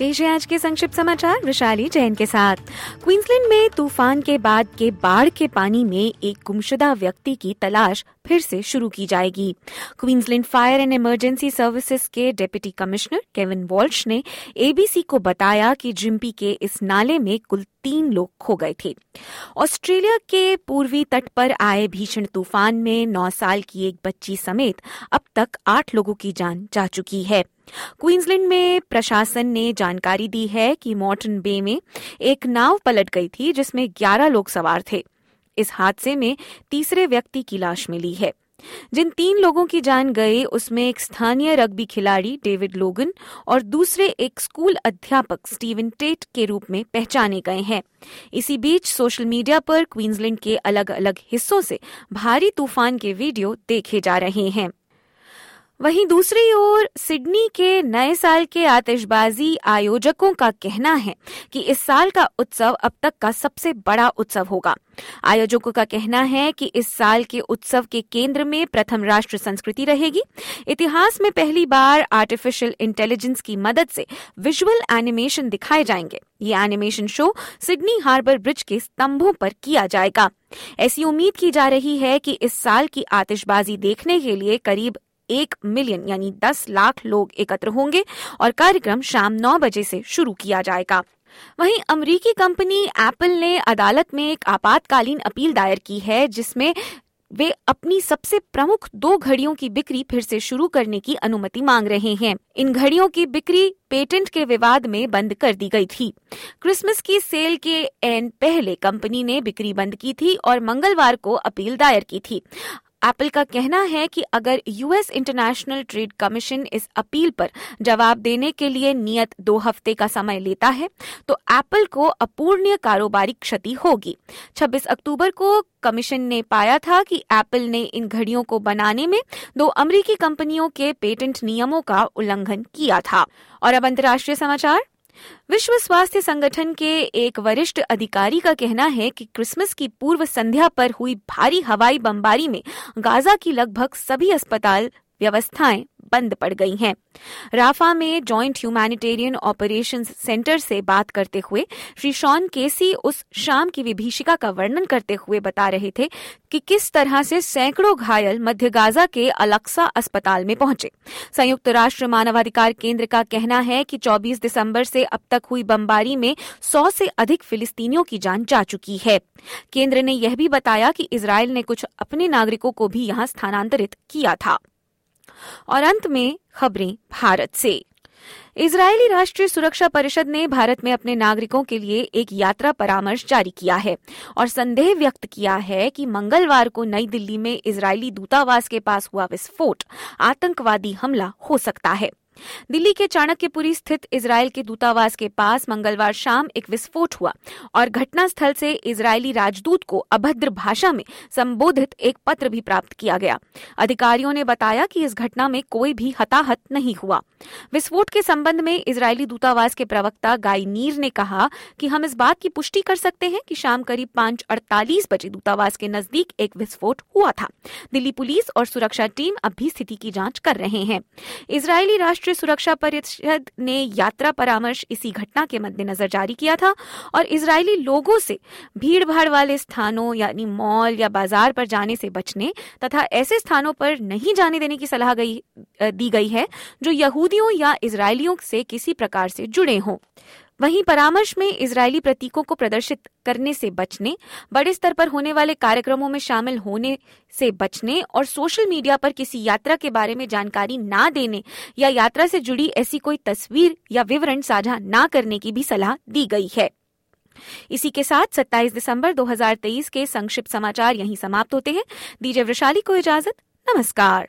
पेश है आज के संक्षिप्त समाचार विशाली जैन के साथ। क्वींसलैंड में तूफ़ान के बाद के बाढ़ के पानी में एक गुमशुदा व्यक्ति की तलाश फिर से शुरू की जाएगी। Queensland fire and emergency services के डिप्टी कमिश्नर केविन वॉल्श ने एबीसी को बताया कि जिम्पी के इस नाले में कुल तीन लोग खो गए थे। ऑस्ट्रेलिया के पूर्वी तट पर आए भीषण तूफ़ान में नौ साल की एक बच्ची समेत अब तक आठ लोगों की जान जा चुकी है। क्वींसलैंड में प्रशासन ने जानकारी दी है कि मॉर्टन बे में एक नाव पलट गई थी, जिसमें 11 लोग सवार थे। इस हादसे में तीसरे व्यक्ति की लाश मिली है। जिन तीन लोगों की जान गई, उसमें एक स्थानीय रग्बी खिलाड़ी डेविड लोगन और दूसरे एक स्कूल अध्यापक स्टीवन टेट के रूप में पहचाने गए हैं। इसी बीच सोशल मीडिया पर क्वींसलैंड के अलग अलग हिस्सों से भारी तूफ़ान के वीडियो देखे जा रहे हैं। वहीं दूसरी ओर सिडनी के नए साल के आतिशबाजी आयोजकों का कहना है कि इस साल का उत्सव अब तक का सबसे बड़ा उत्सव होगा। आयोजकों का कहना है कि इस साल के उत्सव के केंद्र में प्रथम राष्ट्र संस्कृति रहेगी। इतिहास में पहली बार आर्टिफिशियल इंटेलिजेंस की मदद से विजुअल एनिमेशन दिखाए जाएँगे। ये animation show Sydney Harbour Bridge के स्तंभों पर किया जाएगा। ऐसी उम्मीद की जा रही है कि इस साल की आतिशबाजी देखने के लिए करीब एक मिलियन, यानी दस लाख लोग एकत्र होंगे और कार्यक्रम शाम नौ बजे से शुरू किया जाएगा। वहीं अमरीकी कंपनी एप्पल ने अदालत में एक आपातकालीन अपील दायर की है, जिसमें वे अपनी सबसे प्रमुख दो घड़ियों की बिक्री फिर से शुरू करने की अनुमति मांग रहे हैं। इन घड़ियों की बिक्री पेटेंट के विवाद में बंद कर दी गई थी। क्रिसमस की सेल के एन पहले कंपनी ने बिक्री बंद की थी और मंगलवार को अपील दायर की थी। एप्पल का कहना है कि अगर यूएस इंटरनेशनल ट्रेड कमीशन इस अपील पर जवाब देने के लिए नियत दो हफ़्ते का समय लेता है तो एप्पल को अपूर्णीय कारोबारी क्षति होगी। 26 अक्टूबर को कमीशन ने पाया था कि एप्पल ने इन घड़ियों को बनाने में दो अमरीकी कंपनियों के पेटेंट नियमों का उल्लंघन किया था। और अब अंतर्राष्ट्रीय समाचार। विश्व स्वास्थ्य संगठन के एक वरिष्ठ अधिकारी का कहना है कि क्रिसमस की पूर्व संध्या पर हुई भारी हवाई बमबारी में गाजा की लगभग सभी अस्पताल व्यवस्थाएँ बंद पड़ गई हैं। राफा में जॉइंट ह्यूमैनिटेरियन ऑपरेशंस सेंटर से बात करते हुए श्री शॉन केसी उस शाम की विभीषिका का वर्णन करते हुए बता रहे थे कि किस तरह से सैकड़ों घायल मध्य गाजा के अलक्सा अस्पताल में पहुँचे। संयुक्त राष्ट्र मानवाधिकार केंद्र का कहना है कि 24 दिसंबर से अब तक हुई बमबारी में 100 से अधिक फिलिस्तीनियों की जान जा चुकी है। केंद्र ने यह भी बताया कि इसराइल ने कुछ अपने नागरिकों को भी यहाँ स्थानांतरित किया था। और अंत में खबरें भारत से। इजरायली राष्ट्रीय सुरक्षा परिषद ने भारत में अपने नागरिकों के लिए एक यात्रा परामर्श जारी किया है और संदेह व्यक्त किया है कि मंगलवार को नई दिल्ली में इजरायली दूतावास के पास हुआ विस्फोट, आतंकवादी हमला हो सकता है। दिल्ली के चाणक्यपुरी स्थित इसराइल के दूतावास के पास मंगलवार शाम एक विस्फोट हुआ और घटनास्थल से इजरायली राजदूत को अभद्र भाषा में संबोधित एक पत्र भी प्राप्त किया गया। अधिकारियों ने बताया कि इस घटना में कोई भी हताहत नहीं हुआ। विस्फोट के संबंध में इसराइली दूतावास के प्रवक्ता गाई नीर ने कहा कि हम इस बात की पुष्टि कर सकते हैं कि शाम करीब पाँच अड़तालीस बजे दूतावास के नज़दीक एक विस्फोट हुआ था। दिल्ली पुलिस और सुरक्षा टीम अब भी स्थिति की जाँच कर रहे हैं। इसराइली राष्ट्र राष्ट्रीय सुरक्षा परिषद ने यात्रा परामर्श इसी घटना के मद्देनजर जारी किया था और इसराइली लोगों से भीड़ भाड़ वाले स्थानों, यानी मॉल या बाज़ार पर जाने से बचने तथा ऐसे स्थानों पर नहीं जाने देने की सलाह गई दी गई है जो यहूदियों या इसराइलियों से किसी प्रकार से जुड़े हों। वहीं परामर्श में इजरायली प्रतीकों को प्रदर्शित करने से बचने, बड़े स्तर पर होने वाले कार्यक्रमों में शामिल होने से बचने और सोशल मीडिया पर किसी यात्रा के बारे में जानकारी ना देने या यात्रा से जुड़ी ऐसी कोई तस्वीर या विवरण साझा ना करने की भी सलाह दी गई है। इसी के साथ 27 दिसंबर 2023 के संक्षिप्त समाचार यहीं समाप्त होते हैं। दीजिए वृशाली को इजाज़त। नमस्कार।